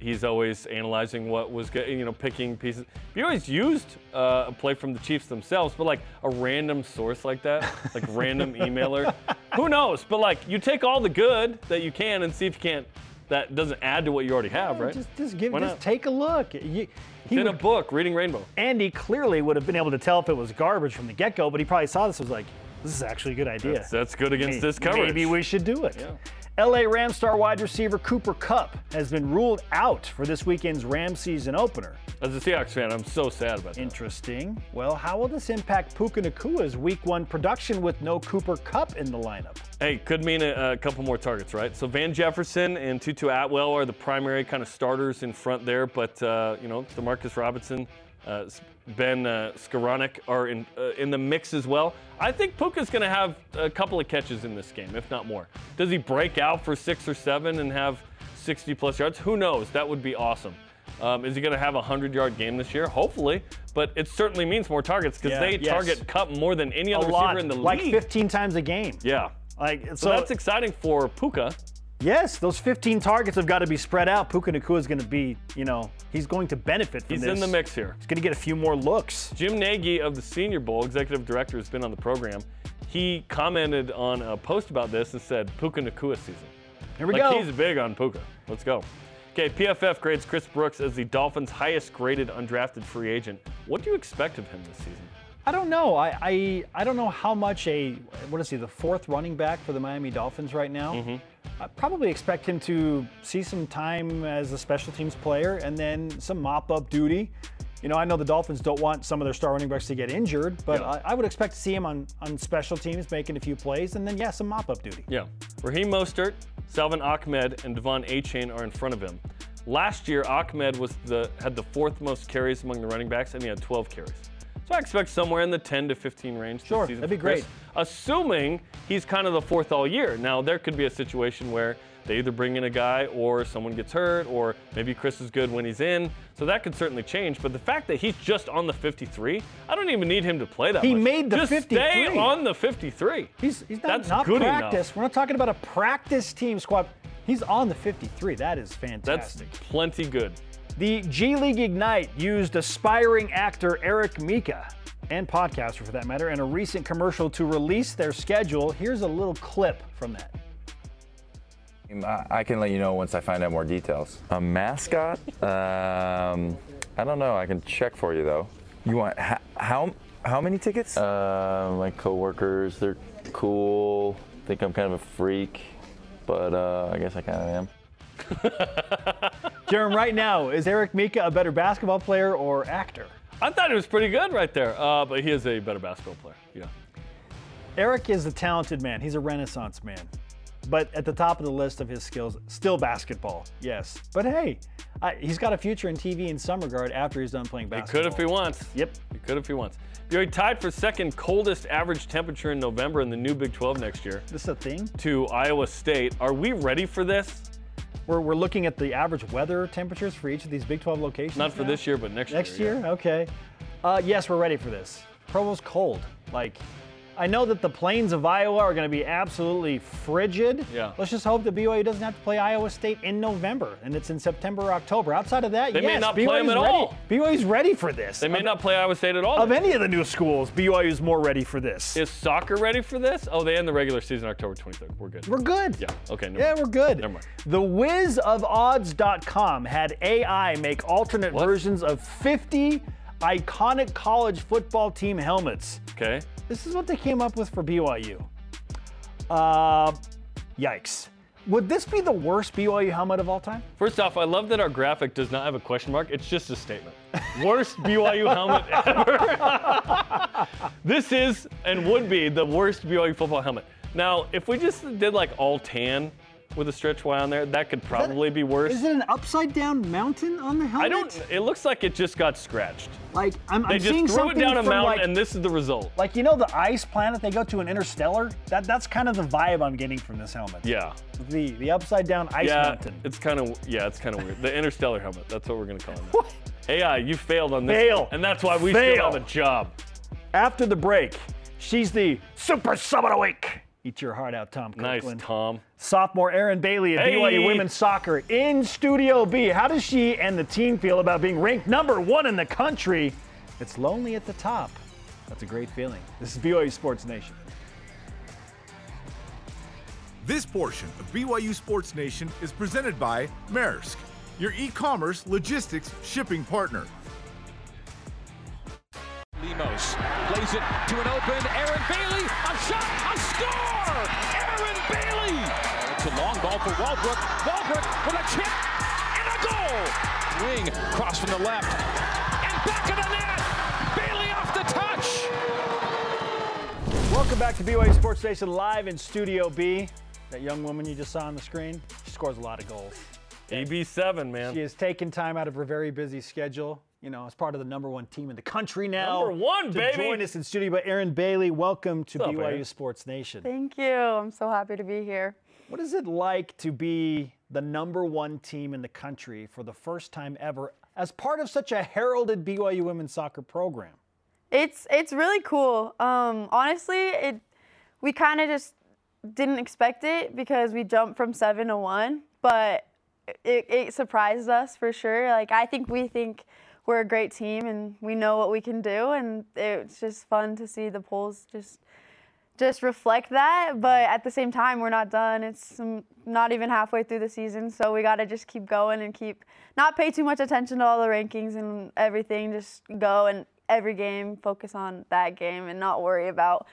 he's always analyzing what was good, you know, picking pieces. He always used uh, a play from the Chiefs themselves, but like a random source like that, like random emailer, who knows? But like, you take all the good that you can and see if you can't. That doesn't add to what you already have, right? Just just give Why just not? take a look. You, he in a book, reading Rainbow. Andy clearly would have been able to tell if it was garbage from the get-go, but he probably saw this and was like, this is actually a good idea. That's, that's good against Hey, this coverage. Maybe we should do it. Yeah. LA Rams star wide receiver Cooper Kupp has been ruled out for this weekend's Rams season opener. As a Seahawks fan, I'm so sad about that. Interesting. Well, how will this impact Puka Nacua's week one production with no Cooper Kupp in the lineup? Hey, could mean a, a couple more targets, right? So Van Jefferson and Tutu Atwell are the primary kind of starters in front there, but uh, you know, Demarcus Robinson, uh, Ben uh, Skowronek are in uh, in the mix as well. I think Puka's going to have a couple of catches in this game, if not more. Does he break out for six or seven and have 60 plus yards? Who knows? That would be awesome. Um, is he going to have a 100 yard game this year? Hopefully, but it certainly means more targets because Yeah, they yes. target Kupp more than any other receiver in the league. like 15 times a game. Yeah. Like so, So that's exciting for Puka. Yes, those 15 targets have got to be spread out. Puka Nacua is going to be, you know, he's going to benefit from He's this. He's in the mix here. He's going to get a few more looks. Jim Nagy of the Senior Bowl, executive director, has been on the program. He commented on a post about this and said, Puka Nacua season. Here we like go. he's big on Puka. Let's go. Okay, PFF grades Chris Brooks as the Dolphins' highest graded undrafted free agent. What do you expect of him this season? I don't know. I, I I don't know how much a what is he the fourth running back for the Miami Dolphins right now. Mm-hmm. I probably expect him to see some time as a special teams player and then some mop up duty. You know, I know the Dolphins don't want some of their star running backs to get injured, but Yeah. I, I would expect to see him on on special teams making a few plays and then yeah, some mop up duty. Yeah. Raheem Mostert, Salvon Ahmed, and De'Von Achane are in front of him. Last year, Ahmed was the had the fourth most carries among the running backs, and he had 12 carries. So I expect somewhere in the 10 to 15 range. this Sure, season that'd be for Chris, great. Assuming he's kind of the fourth all year. Now there could be a situation where they either bring in a guy or someone gets hurt, or maybe Chris is good when he's in. So that could certainly change. But the fact that he's just on the 53, I don't even need him to play that He much. made the just 53. Stay on the 53. He's, he's not, That's not good enough. practice. We're not talking about a practice team squad. He's on the 53. That is fantastic. That's plenty good. The G League Ignite used aspiring actor Eric Mika, and podcaster for that matter, in a recent commercial to release their schedule. Here's a little clip from that. I I can let you know once I find out more details. A mascot? um, I don't know. I can check for you though. You want how how, how many tickets? Uh, my coworkers, they're cool. Think I'm kind of a freak, but uh, I guess I kind of am. Jarom, right now, is Eric Mika a better basketball player or actor? I thought it was pretty good right there, uh, but he is a better basketball player. Yeah. Eric is a talented man. He's a renaissance man. But at the top of the list of his skills, still basketball, yes. But hey, I, he's got a future in TV in some regard after he's done playing basketball. He could if he wants. Yep. He could if he wants. You're tied for second coldest average temperature in November in the new Big 12 next year This is a thing. to Iowa State. Are we ready for this? We're, we're looking at the average weather temperatures for each of these Big 12 locations. Not for now? this year, but next, Next year. Next year? Okay. Uh, yes, we're ready for this. Provo's cold. Like, I know that the plains of Iowa are going to be absolutely frigid. Yeah. Let's just hope that BYU doesn't have to play Iowa State in November and it's in September or October. Outside of that, They may yes, not play them at ready. all. BYU's ready for this. They may of, not play Iowa State at all. of any of the new schools, BYU's more ready for this. Is soccer ready for this? Oh, they end the regular season October 23rd. We're good. We're good. yeah. Okay. Yeah, mind. we're good. Never mind. The Wiz of Odds.com had AI make alternate What? versions of 50 iconic college football team helmets. Okay. This is what they came up with for BYU. Uh, yikes. Would this be the worst BYU helmet of all time? First off, I love that our graphic does not have a question mark. It's just a statement. Worst BYU helmet ever. this is and would be the worst BYU football helmet. Now, if we just did like all tan, with a stretch Y on there. That could probably be worse. Is it an upside down mountain on the helmet? I don't. It looks like it just got scratched. Like I'm, They I'm seeing just threw it down a mountain, like, and this is the result. like you know the ice planet they go to in Interstellar. That that's kind of the vibe I'm getting from this helmet. Yeah. The the upside down ice yeah. mountain. It's kind of yeah. It's kind of weird. The interstellar helmet. That's what we're gonna call it. Now. AI, you failed on this. Fail. one, and that's why we Fail. still have a job. After the break, she's the super sub of the week. Eat your heart out, Tom Kirkland. Nice, Tom. Sophomore Erin Bailey of Hey. BYU women's soccer in Studio B. How does she and the team feel about being ranked number one in the country? It's lonely at the top. That's a great feeling. This is BYU Sports Nation. This portion of BYU Sports Nation is presented by Maersk, your e-commerce logistics shipping partner. Lemos plays it to an open Erin Bailey. A shot, a score! Erin Bailey! It's a long ball for Walbrook. Walbrook with a chip and a goal! Wing cross from the left and back of the net. Bailey off the touch. Welcome back to BYU Sports Nation live in Studio B. That young woman you just saw on the screen, she scores a lot of goals. EB7, man. She has taken time out of her very busy schedule, you know, as part of the number one team in the country now. Number one, to baby. Join us in studio, but Erin Bailey, welcome to What's BYU Erin? Sports Nation. Thank you. I'm so happy to be here. What is it like to be the number one team in the country for the first time ever as part of such a heralded BYU women's soccer program? It's it's really cool. Um, honestly, it we kind of just didn't expect it because we jumped from seven to one, but it, it surprised us for sure. Like I think we think we're a great team and we know what we can do, and it's just fun to see the polls just just reflect that. But at the same time, we're not done. It's not even halfway through the season, so we got to just keep going and keep not pay too much attention to all the rankings and everything. Just go and every game focus on that game and not worry about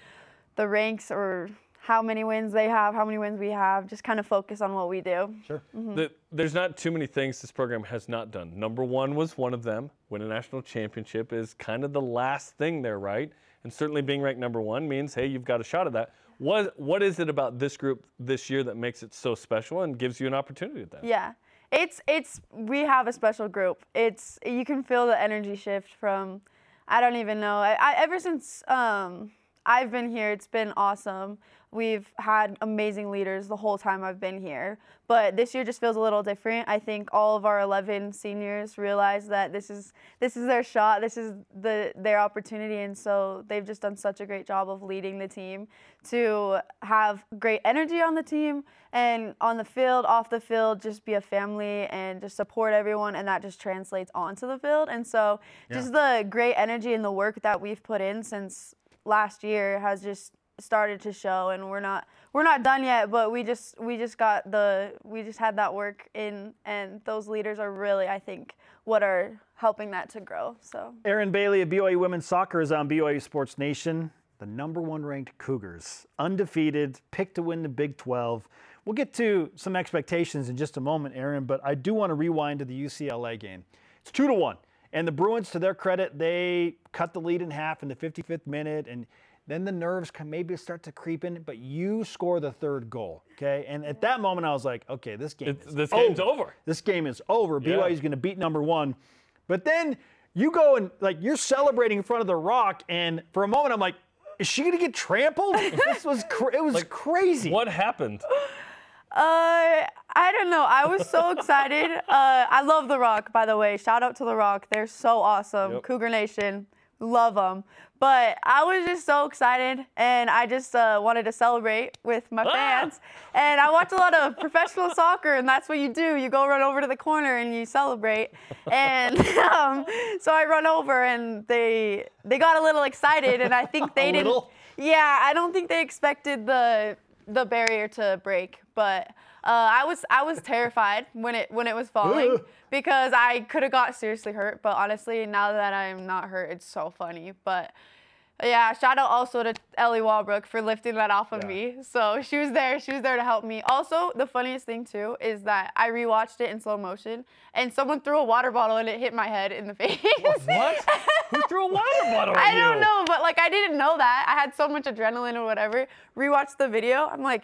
the ranks or how many wins they have, how many wins we have. Just kind of focus on what we do. Sure. The, there's not too many things this program has not done. Number one was one of them. Win a national championship is kind of the last thing there, right? And certainly being ranked number one means, hey, you've got a shot at that. What, what is it about this group this year that makes it so special and gives you an opportunity at that? Yeah. It's it's we have a special group. It's you can feel the energy shift from I don't even know. I, I ever since um I've been here, it's been awesome. We've had amazing leaders the whole time I've been here. But this year just feels a little different. I think all of our 11 seniors realize that this is this is their shot. This is the their opportunity and so they've just done such a great job of leading the team to have great energy on the team and on the field, off the field, just be a family and just support everyone and that just translates onto the field. And so just the great energy and the work that we've put in since last year has just started to show and we're not we're not done yet but we just we just got the we just had that work in and those leaders are really i think what are helping that to grow so Erin Bailey of BYU Women's Soccer is on BYU Sports Nation. The number one ranked Cougars, undefeated, picked to win the Big 12. We'll get to some expectations in just a moment, Erin but I do want to rewind to the UCLA game. It's two to one, and the Bruins, to their credit, they cut the lead in half in the 55th minute, and then the nerves can maybe start to creep in, but you score the third goal, okay? And at that moment, I was like, okay, this game It's- is this game's over. This game is over. Yeah. BYU's going to beat number one. But then you go and like you're celebrating in front of the rock, and for a moment I'm like, is she going to get trampled? this was cr- it was crazy. What happened? Uh, I don't know. I was so excited. Uh, I love The Rock, by the way. Shout out to The Rock. They're so awesome. Yep. Cougar Nation, love them. But I was just so excited, and I just uh, wanted to celebrate with my Ah! fans. And I watch a lot of professional soccer, and that's what you do. You go run over to the corner and you celebrate. And um, so I run over, and they they got a little excited, and I think they didn't. Yeah, I don't think they expected the the barrier to break, but Uh, I was I was terrified when it when it was falling because I could have got seriously hurt. But honestly, now that I'm not hurt, it's so funny. But yeah, shout out also to Ellie Walbrook for lifting that off of me. So she was there. She was there to help me. Also, the funniest thing too is that I rewatched it in slow motion, and someone threw a water bottle and it hit my head in the face. What? Who threw a water bottle I you? don't know, but like I didn't know that. I had so much adrenaline or whatever. Rewatched the video. I'm like,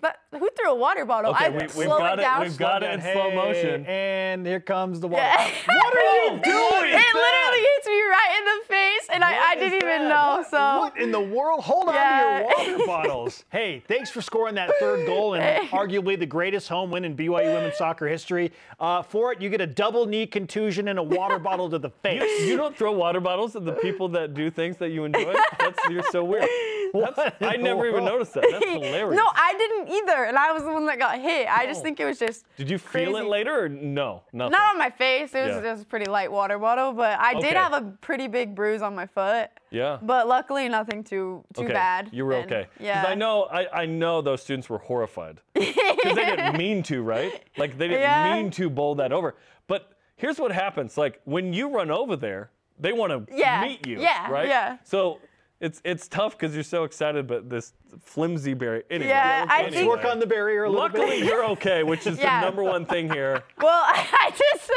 But who threw a water bottle? Okay, I we- we've slow got it it- down. we've got it in slow Hey, motion. And here comes the water. Yeah. What are you doing? It literally hits me right in the face, and I, I didn't is even know. What- So what in the world? Hold Yeah. on to your water bottles. Hey, thanks for scoring that third goal and arguably the greatest home win in BYU women's soccer history. Uh, for it, you get a double knee contusion and a water bottle to the face. You don't throw water bottles at the people that do things that you enjoy. That's you're so weird. I never even noticed that. That's hilarious. no, I didn't either, and I was the one that got hit. I just Oh. think it was just Did you feel it later or no? Nothing. not on my face. It was Yeah. just a pretty light water bottle, but I Okay. did have a pretty big bruise on my foot. Yeah. But luckily, nothing too too okay. bad. You were and- okay. Yeah. Because I know, I, I know those students were horrified. Because they didn't mean to, right? Like they didn't Yeah. mean to bowl that over. But here's what happens: like when you run over there, they want to Yeah. meet you, Yeah, right? yeah. So it's it's tough because you're so excited, but this flimsy barrier. Anyway, Yeah, I anyway. think- Work on the barrier a little Luckily, bit. you're okay, which is Yeah. the number one thing here. Well, I just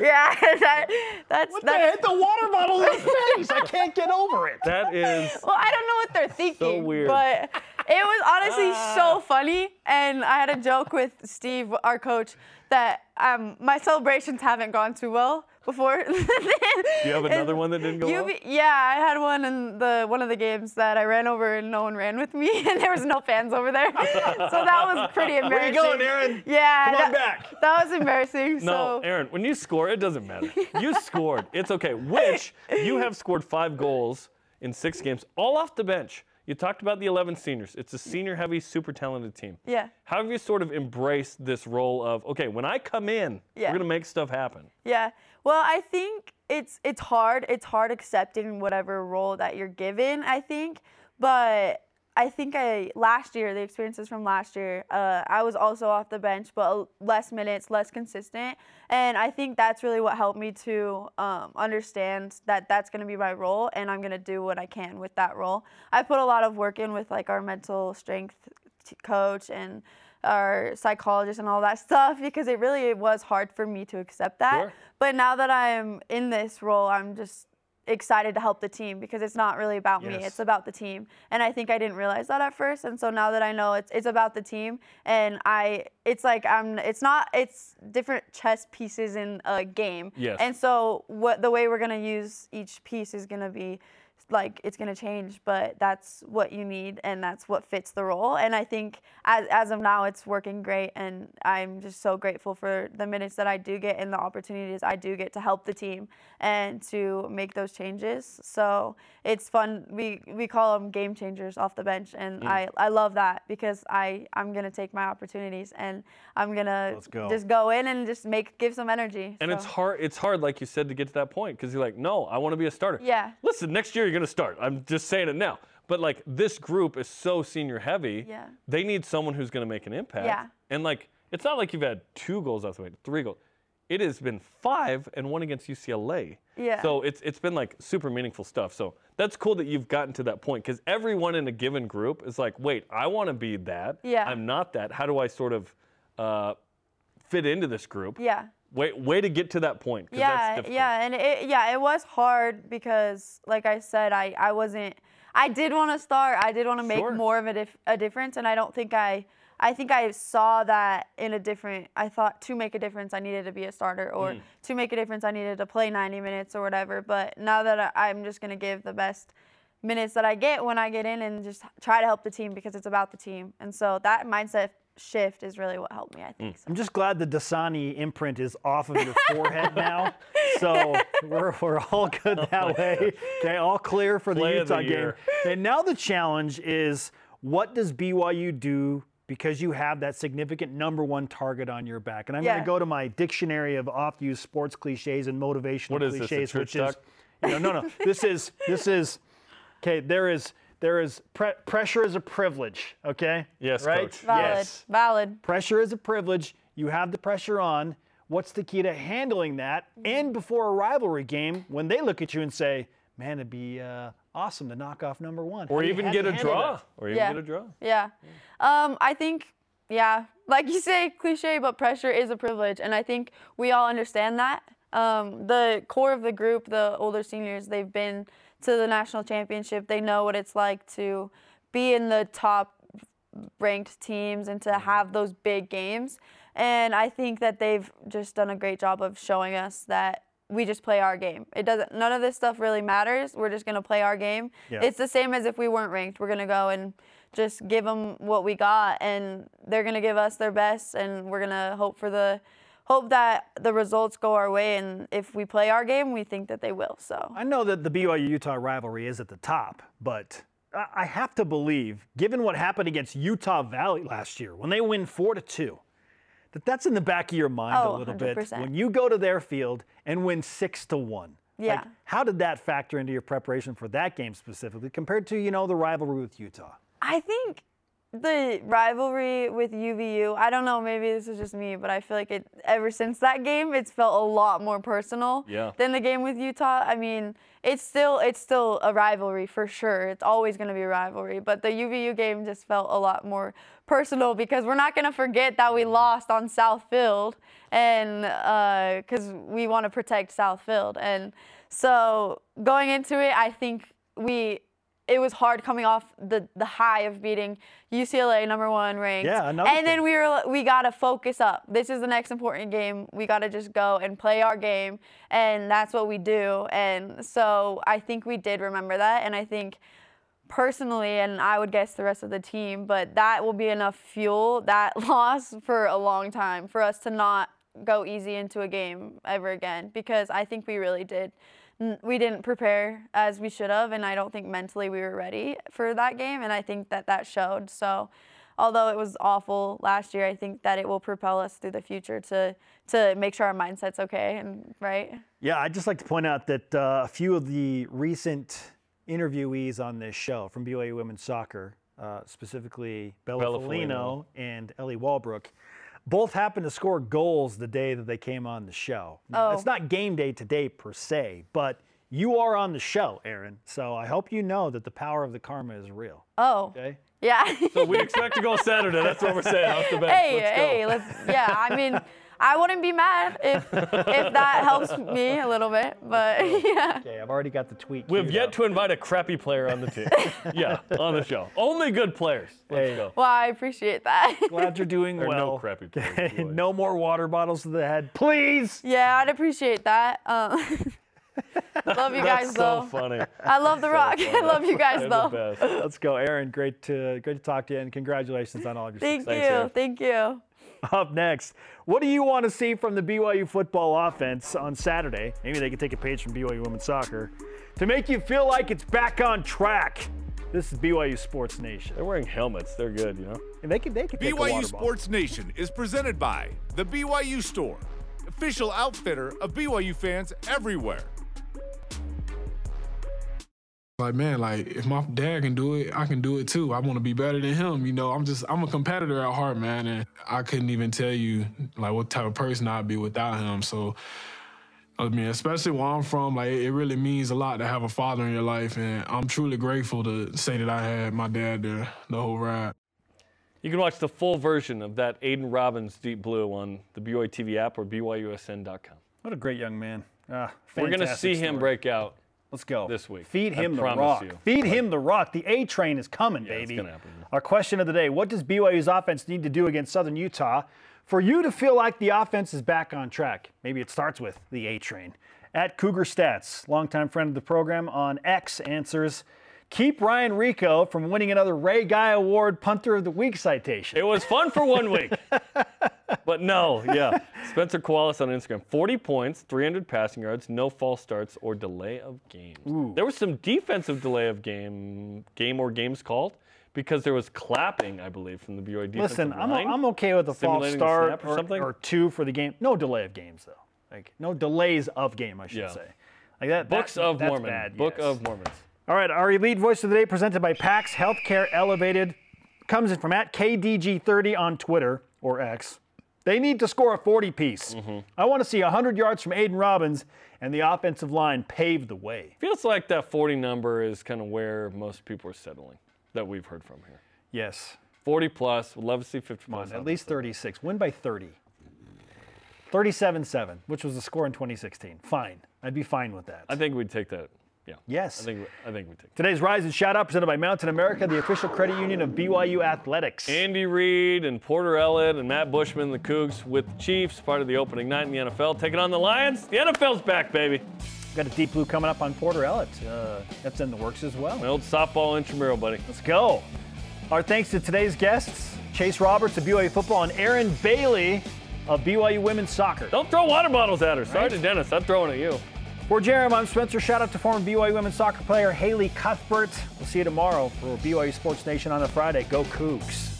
yeah, that, that's What the that's. hit the water bottle in the face? I can't get over it. That is Well, I don't know what they're thinking, So weird. but it was honestly so funny. And I had a joke with Steve, our coach, that um, my celebrations haven't gone too well before. Do you have another one that didn't go well? Yeah, I had one in the one of the games that I ran over and no one ran with me, and there was no fans over there. so that was pretty embarrassing. Where you going, Erin? Yeah, Come on that, back. that was embarrassing. No, so Erin, when you score, it doesn't matter. You scored. It's okay. Which you have scored five goals in six games, all off the bench. You talked about the 11 seniors. It's a senior heavy, super talented team. yeah. How have you sort of embraced this role of, okay, when I come in, Yeah. we're going to make stuff happen? Yeah. Well, I think it's it's hard. It's hard accepting whatever role that you're given, I think. But I think I last year, the experiences from last year, uh, I was also off the bench, but less minutes, less consistent, and I think that's really what helped me to um, understand that that's going to be my role, and I'm going to do what I can with that role. I put a lot of work in with like our mental strength coach and our psychologist and all that stuff because it really was hard for me to accept that. Sure. But now that I'm in this role, I'm just excited to help the team because it's not really about me. It's about the team. And I think I didn't realize that at first. And so now that I know it's it's about the team and I it's like I'm it's not it's different chess pieces in a game. Yes. And so what the way we're going to use each piece is going to be like it's going to change, but that's what you need and that's what fits the role. And I think as, as of now, it's working great. And I'm just so grateful for the minutes that I do get and the opportunities I do get to help the team and to make those changes. So it's fun. We, we call them game changers off the bench. And I, I love that because I, I'm going to take my opportunities and I'm going to go. just go in and just make give some energy. And it's hard. It's hard, like you said, to get to that point because you're like, no, I want to be a starter. Yeah. Listen, next year you're going to start. I'm just saying it now. But like this group is so senior heavy. Yeah. They need someone who's going to make an impact. Yeah. And like, it's not like you've had two goals off the way, three goals. It has been five and one against UCLA. Yeah. So it's it's been like super meaningful stuff. So that's cool that you've gotten to that point because everyone in a given group is like, wait, I want to be that. Yeah. I'm not that. How do I sort of uh, fit into this group? yeah. Way, way to get to that point. yeah yeah and it yeah it was hard because like i said i i wasn't i did want to start i did want to make Sure. more of a, dif- a difference and i don't think i i think i saw that in a different i thought to make a difference i needed to be a starter or Mm. to make a difference i needed to play 90 minutes or whatever but now that I, i'm just going to give the best minutes that i get when i get in and just try to help the team because it's about the team and so that mindset shift is really what helped me i think mm. I'm just glad the Dasani imprint is off of your forehead now. So we're, we're all good oh that way. Okay, all clear for the Play the Utah game. And now the challenge is what does BYU do because you have that significant number one target on your back? And I'm going to go to my dictionary of oft-used sports cliches and motivational What is this, a cliches, church which is talk? you know, no, no. This is this is okay. There is there is pre- pressure is a privilege. Okay. Yes, right. Coach. valid Yes. valid Pressure is a privilege. You have the pressure on. What's the key to handling that? And before a rivalry game, when they look at you and say, "Man, it'd be uh, awesome to knock off number one," Or even get a draw. that? Or even Yeah. get a draw. Yeah. Um, I think, yeah, like you say, cliche, but pressure is a privilege. And I think we all understand that. Um, the core of the group, the older seniors, they've been to the national championship. They know what it's like to be in the top ranked teams and to have those big games. And I think that they've just done a great job of showing us that we just play our game. It doesn't none of this stuff really matters. We're just going to play our game. Yeah. It's the same as if we weren't ranked. We're going to go and just give them what we got and they're going to give us their best and we're going to hope for the hope that the results go our way and if we play our game, we think that they will. So I know that the BYU Utah rivalry is at the top, but I- I have to believe, given what happened against Utah Valley last year when they win four to two, that that's in the back of your mind Oh, a little bit 100%. when you go to their field and win six to one. Yeah. Like, how did that factor into your preparation for that game specifically compared to you know the rivalry with Utah? I think the rivalry with UVU, I don't know, maybe this is just me, but I feel like it ever since that game, it's felt a lot more personal Yeah. than the game with Utah. I mean, it's still it's still a rivalry for sure. It's always going to be a rivalry, but the UVU game just felt a lot more personal because we're not going to forget that we mm-hmm. lost on South Field and uh, because we want to protect South Field. And so going into it, I think we it was hard coming off the the high of beating UCLA number one ranked. Yeah, another And then thing. we were we gotta focus up. This is the next important game. We gotta just go and play our game, and that's what we do. And so I think we did remember that, and I think personally, and I would guess the rest of the team, but that will be enough fuel that loss for a long time for us to not go easy into a game ever again because I think we really did. N- We didn't prepare as we should have, and I don't think mentally we were ready for that game, and I think that that showed. So, although it was awful last year, I think that it will propel us through the future to to make sure our mindset's okay and right. Yeah, I'd just like to point out that uh, a few of the recent interviewees on this show from BYU Women's Soccer, uh, specifically Bella, Bella Folino Folino. and Ellie Walbrook, both happened to score goals the day that they came on the show. Now, Oh. It's not game day today per se, but you are on the show, Erin. So I hope you know that the power of the karma is real. Oh, Okay. yeah. So we expect to go Saturday. That's what we're saying. Off the bench. hey, Let's go. hey, let's. Yeah, I mean, I wouldn't be mad if if that helps me a little bit, but yeah. Okay, I've already got the tweet. We've yet up. to invite a crappy player on the team. yeah, on the show. Only good players. Let's Hey. go. Well, I appreciate that. Glad you're doing There are no well. crappy players, no more water bottles to the head, please. yeah, I'd appreciate that. Um, love you guys That's though. so funny. I love the rock. I love you guys though. the best. Let's go, Erin. Great to great to talk to you, and congratulations on all of your Thank success. you. Thanks, Erin. Thank you. Up next, what do you want to see from the BYU football offense on Saturday? Maybe they can take a page from BYU women's soccer to make you feel like it's back on track. This is BYU Sports Nation. They're wearing helmets. They're good, you know. And they can they could take a BYU water bottle. Sports Nation is presented by the BYU Store, official outfitter of BYU fans everywhere. Like man, like if my dad can do it, I can do it too. I want to be better than him. You know, I'm just I'm a competitor at heart, man, and I couldn't even tell you like what type of person I'd be without him. So. I mean, especially where I'm from, like it really means a lot to have a father in your life, and I'm truly grateful to say that I had my dad there the whole ride. You can watch the full version of that Aidan Robbins Deep Blue on the BYU TV app or BYUSN.com. What a great young man. Ah, We're going to fantastic see him break out. Let's go. this week. Feed I him the rock. you. Feed him the rock. The A train is coming, Yeah, it's baby. Our question of the day What does BYU's offense need to do against Southern Utah for you to feel like the offense is back on track? Maybe it starts with the A train. At Cougar Stats, longtime friend of the program on X, answers Keep Ryan Rehkow from winning another Ray Guy Award Punter of the Week citation. It was fun for one week. but no, yeah. Spencer Koalas on Instagram 40 points, 300 passing yards, no false starts or delay of games. Ooh. There was some defensive delay of game, game or games called because there was clapping, I believe, from the BYU defensive Listen, I'm, line. I'm okay with a false start or or, something. or two for the game. No delay of games, though. Like, no delays of game, I should Yeah. say. Like that. Books that- of Mormon. Bad, Book yes. of Mormons. All right, our elite voice of the day presented by PAX Healthcare Elevated comes in from at KDG30 on Twitter or X. They need to score a 40 piece. Mm-hmm. I want to see 100 yards from Aidan Robbins and the offensive line pave the way. Feels like that 40 number is kind of where most people are settling that we've heard from here. Yes, 40 plus. Would love to see 50 come on, plus. at least 36. Win by 30. 37 7, which was the score in 2016. Fine. I'd be fine with that. I think we'd take that. Yeah. Yes. I think I think we take. Today's Rise and Shout Out presented by Mountain America, the official credit union of BYU Athletics. Andy Reid and Porter Elliott and Matt Bushman, the Cougs, with the Chiefs, part of the opening night in the NFL, taking on the Lions. The NFL's back, baby. Got a deep blue coming up on Porter Elliott. Uh, that's in the works as well. My old softball intramural buddy. Let's go. Our thanks to today's guests, Chase Roberts of BYU Football and Erin Bailey of BYU Women's Soccer. Don't throw water bottles at her. Sorry to Dennis, I'm throwing at you. For Jarom, I'm Spencer. Shout out to former BYU Women's Soccer player Haley Cuthbert. We'll see you tomorrow for BYU Sports Nation on a Friday. Go Cougs.